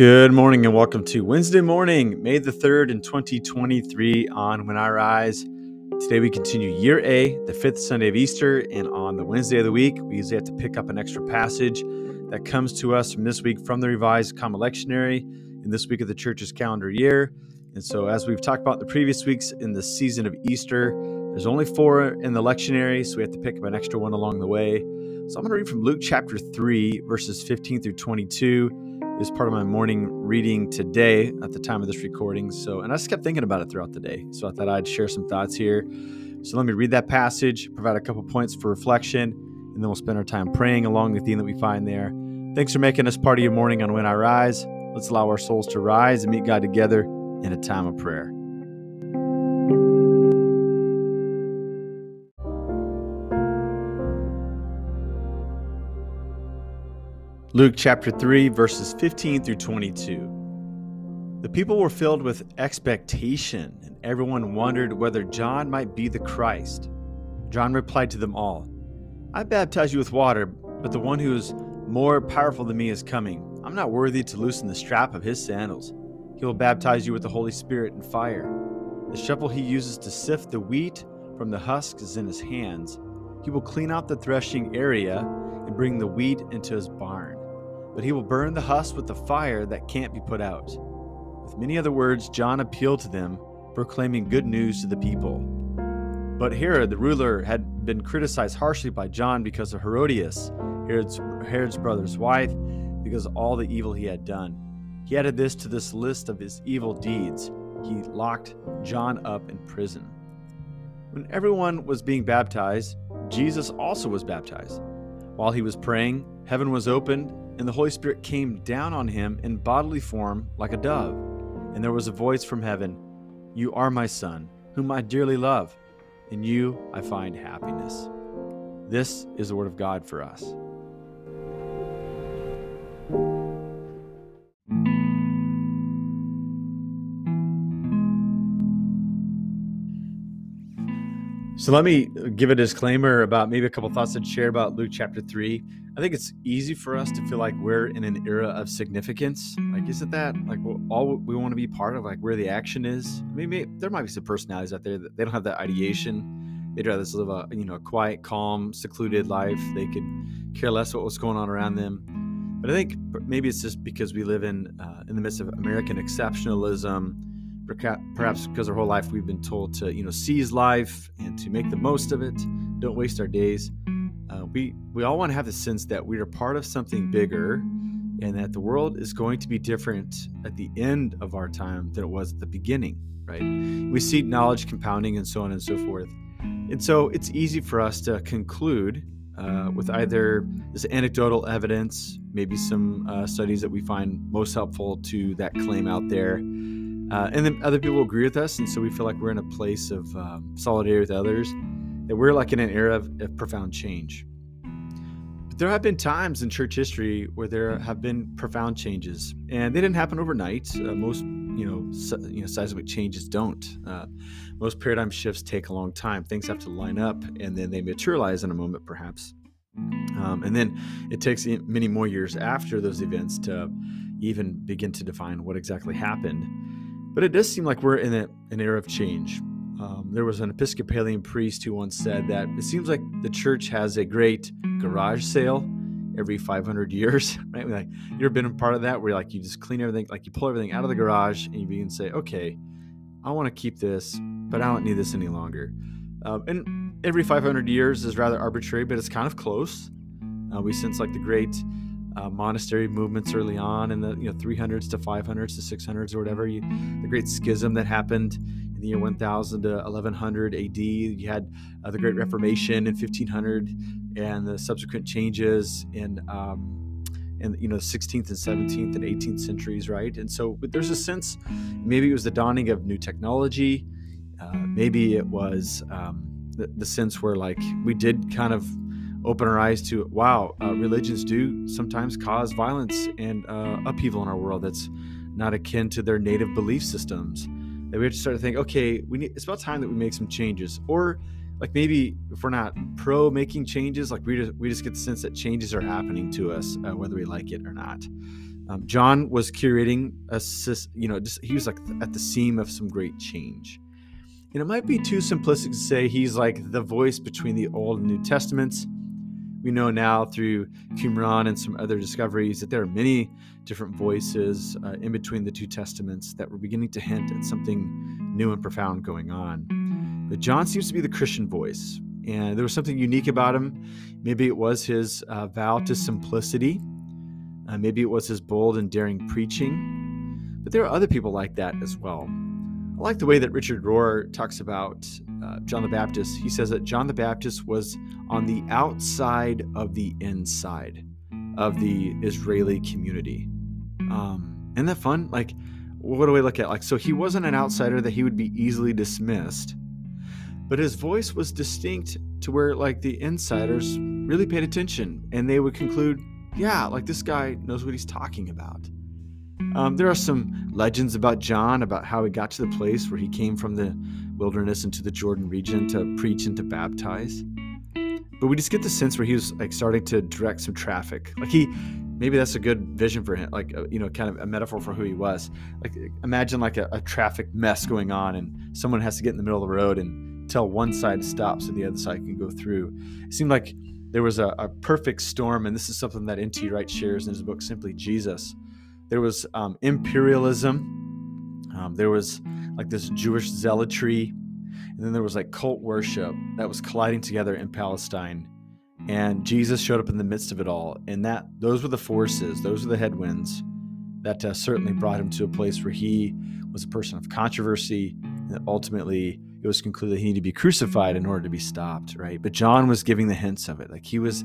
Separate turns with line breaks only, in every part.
Good morning and welcome to Wednesday morning, May the 3rd in 2023 on When I Rise. Today we continue year A, the fifth Sunday of Easter, and on the Wednesday of the week, we usually have to pick up an extra passage that comes to us from this week from the Revised Common Lectionary in this week of the church's calendar year. And so, as we've talked about the previous weeks in the season of Easter, there's only four in the lectionary, so we have to pick up an extra one along the way. So I'm going to read from Luke chapter 3, verses 15 through 22 is part of my morning reading today at the time of this recording. So, and I just kept thinking about it throughout the day. So I thought I'd share some thoughts here. So let me read that passage, provide a couple points for reflection, and then we'll spend our time praying along the theme that we find there. Thanks for making us part of your morning on When I Rise. Let's allow our souls to rise and meet God together in a time of prayer. Luke chapter 3, verses 15 through 22. The people were filled with expectation, and everyone wondered whether John might be the Christ. John replied to them all I baptize you with water, but the one who is more powerful than me is coming. I'm not worthy to loosen the strap of his sandals. He will baptize you with the Holy Spirit and fire. The shovel he uses to sift the wheat from the husks is in his hands. He will clean out the threshing area and bring the wheat into his barn but he will burn the husk with the fire that can't be put out. With many other words, John appealed to them, proclaiming good news to the people. But Herod, the ruler, had been criticized harshly by John because of Herodias, Herod's, Herod's brother's wife, because of all the evil he had done. He added this to this list of his evil deeds. He locked John up in prison. When everyone was being baptized, Jesus also was baptized. While he was praying, heaven was opened and the Holy Spirit came down on him in bodily form like a dove. And there was a voice from heaven You are my Son, whom I dearly love. In you I find happiness. This is the word of God for us. So let me give a disclaimer about maybe a couple thoughts I'd share about Luke chapter 3. I think it's easy for us to feel like we're in an era of significance. Like, isn't that like all we want to be part of? Like, where the action is. Maybe there might be some personalities out there that they don't have that ideation. They'd rather live a you know a quiet, calm, secluded life. They could care less what was going on around them. But I think maybe it's just because we live in uh, in the midst of American exceptionalism perhaps because our whole life we've been told to you know seize life and to make the most of it don't waste our days. Uh, we we all want to have the sense that we are part of something bigger and that the world is going to be different at the end of our time than it was at the beginning right? We see knowledge compounding and so on and so forth. And so it's easy for us to conclude uh, with either this anecdotal evidence maybe some uh, studies that we find most helpful to that claim out there uh, and then other people agree with us, and so we feel like we're in a place of um, solidarity with others, that we're like in an era of, of, profound change. But there have been times in church history where there have been profound changes, and they didn't happen overnight. Uh, most, you know, you know, seismic changes don't. Uh, most paradigm shifts take a long time. Things have to line up, and then they materialize in a moment, perhaps. Um, and then it takes many more years after those events to even begin to define what exactly happened. But it does seem like we're in a, an era of change. Um, there was an Episcopalian priest who once said that it seems like the church has a great garage sale every 500 years, right? Like you ever been a part of that where like you just clean everything, like you pull everything out of the garage and you begin to say, okay, I want to keep this, but I don't need this any longer. Um, and every 500 years is rather arbitrary, but it's kind of close. Uh, we sense like the great uh, monastery movements early on in the you know 300s to 500s to 600s or whatever. You, the Great Schism that happened in the year 1000 to 1100 AD. You had uh, the Great Reformation in 1500 and the subsequent changes in um, in you know the 16th and 17th and 18th centuries, right? And so there's a sense maybe it was the dawning of new technology. Uh, maybe it was um, the, the sense where like we did kind of open our eyes to wow, uh, religions do sometimes cause violence and uh, upheaval in our world that's not akin to their native belief systems. That we have to start to think, okay, we need. It's about time that we make some changes, or like maybe if we're not pro making changes, like we just we just get the sense that changes are happening to us, uh, whether we like it or not. Um, John was curating a, you know, just, he was like at the seam of some great change. And it might be too simplistic to say he's like the voice between the Old and New Testaments. We know now through Qumran and some other discoveries that there are many different voices uh, in between the two testaments that were beginning to hint at something new and profound going on. But John seems to be the Christian voice, and there was something unique about him. Maybe it was his uh, vow to simplicity, uh, maybe it was his bold and daring preaching. But there are other people like that as well. I like the way that Richard Rohr talks about uh, John the Baptist. He says that John the Baptist was on the outside of the inside of the Israeli community. Um, isn't that fun? Like, what do we look at? Like, so he wasn't an outsider that he would be easily dismissed, but his voice was distinct to where, like, the insiders really paid attention and they would conclude, yeah, like this guy knows what he's talking about. Um, there are some legends about John, about how he got to the place where he came from the wilderness into the Jordan region to preach and to baptize. But we just get the sense where he was like starting to direct some traffic. Like he, maybe that's a good vision for him, like, uh, you know, kind of a metaphor for who he was. Like imagine like a, a traffic mess going on and someone has to get in the middle of the road and tell one side to stop so the other side can go through. It seemed like there was a, a perfect storm, and this is something that N.T. Wright shares in his book, Simply Jesus there was um, imperialism. Um, there was like this Jewish zealotry. And then there was like cult worship that was colliding together in Palestine. And Jesus showed up in the midst of it all. And that those were the forces, those were the headwinds that uh, certainly brought him to a place where he was a person of controversy. And ultimately, it was concluded he needed to be crucified in order to be stopped, right? But John was giving the hints of it. Like he was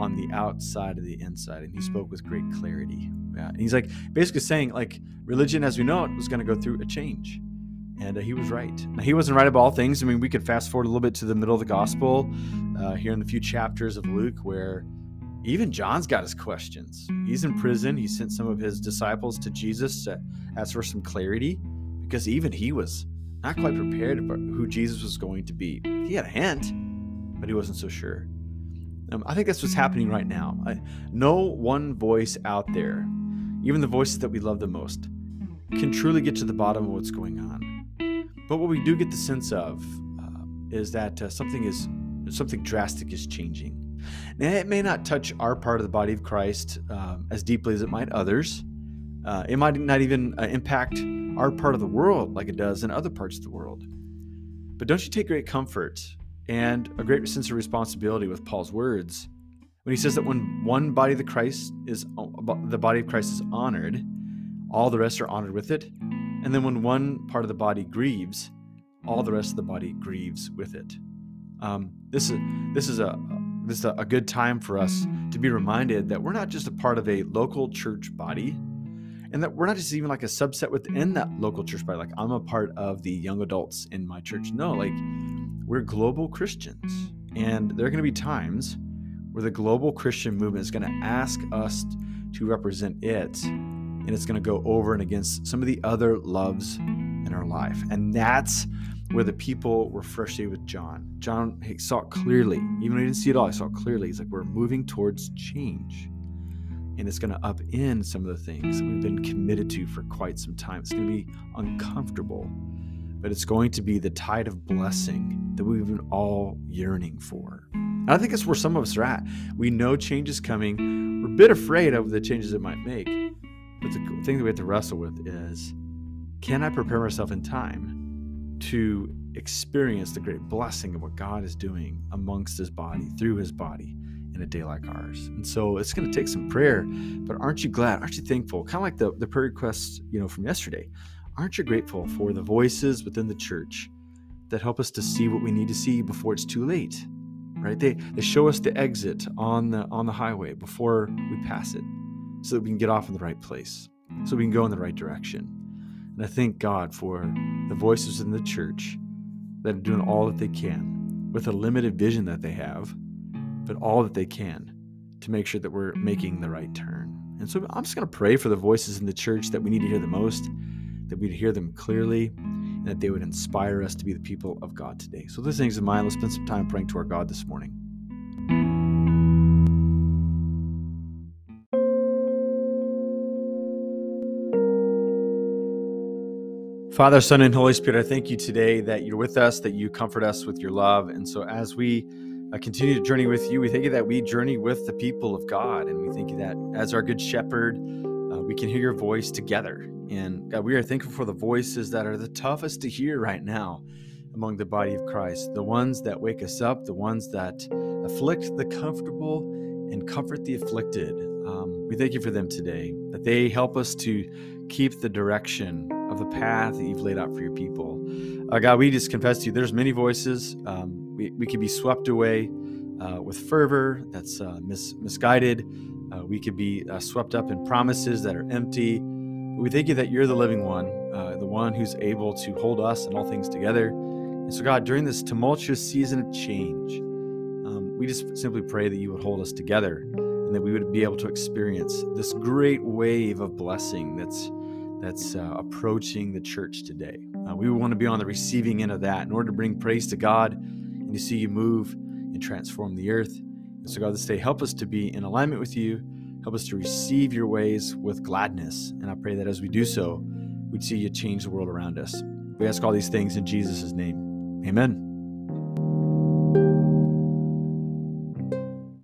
on the outside of the inside, and he spoke with great clarity. Yeah. And he's like basically saying like religion as we know it was going to go through a change. And uh, he was right. Now, he wasn't right about all things. I mean, we could fast forward a little bit to the middle of the gospel uh, here in the few chapters of Luke where even John's got his questions. He's in prison. He sent some of his disciples to Jesus to ask for some clarity because even he was not quite prepared about who Jesus was going to be. He had a hint, but he wasn't so sure. Um, I think that's what's happening right now. I, no one voice out there even the voices that we love the most, can truly get to the bottom of what's going on. But what we do get the sense of uh, is that uh, something is something drastic is changing. Now, it may not touch our part of the body of Christ um, as deeply as it might others. Uh, it might not even uh, impact our part of the world like it does in other parts of the world. But don't you take great comfort and a great sense of responsibility with Paul's words when he says that when one body of the Christ is the body of Christ is honored, all the rest are honored with it. And then when one part of the body grieves, all the rest of the body grieves with it. Um, this is this is a this is a good time for us to be reminded that we're not just a part of a local church body, and that we're not just even like a subset within that local church body. Like I'm a part of the young adults in my church. No, like we're global Christians, and there are going to be times where the global Christian movement is going to ask us to represent it, and it's going to go over and against some of the other loves in our life. And that's where the people were frustrated with John. John saw it clearly, even though he didn't see it all, he saw it clearly. He's like, we're moving towards change. And it's going to upend some of the things that we've been committed to for quite some time. It's going to be uncomfortable, but it's going to be the tide of blessing that we've been all yearning for. And I think that's where some of us are at. We know change is coming. We're a bit afraid of the changes it might make. But the thing that we have to wrestle with is can I prepare myself in time to experience the great blessing of what God is doing amongst his body, through his body, in a day like ours? And so it's going to take some prayer, but aren't you glad? Aren't you thankful? Kind of like the, the prayer request, you know, from yesterday. Aren't you grateful for the voices within the church that help us to see what we need to see before it's too late? right? They they show us the exit on the on the highway before we pass it, so that we can get off in the right place, so we can go in the right direction. And I thank God for the voices in the church that are doing all that they can with a limited vision that they have, but all that they can to make sure that we're making the right turn. And so I'm just going to pray for the voices in the church that we need to hear the most, that we'd hear them clearly, and that they would inspire us to be the people of God today. So, those things in mind, let's spend some time praying to our God this morning. Father, Son, and Holy Spirit, I thank you today that you're with us, that you comfort us with your love. And so as we uh, continue to journey with you, we thank you that we journey with the people of God. And we thank you that as our good shepherd, uh, we can hear your voice together. And God, we are thankful for the voices that are the toughest to hear right now among the body of Christ, the ones that wake us up, the ones that afflict the comfortable and comfort the afflicted. Um, we thank you for them today, that they help us to keep the direction the path that you've laid out for your people. Uh, God, we just confess to you, there's many voices. Um, we, we could be swept away uh, with fervor that's uh, mis- misguided. Uh, we could be uh, swept up in promises that are empty. But we thank you that you're the living one, uh, the one who's able to hold us and all things together. And so, God, during this tumultuous season of change, um, we just simply pray that you would hold us together and that we would be able to experience this great wave of blessing that's that's uh, approaching the church today. Uh, we want to be on the receiving end of that in order to bring praise to God and to see you move and transform the earth. And so, God, this day, help us to be in alignment with you. Help us to receive your ways with gladness. And I pray that as we do so, we'd see you change the world around us. We ask all these things in Jesus' name. Amen.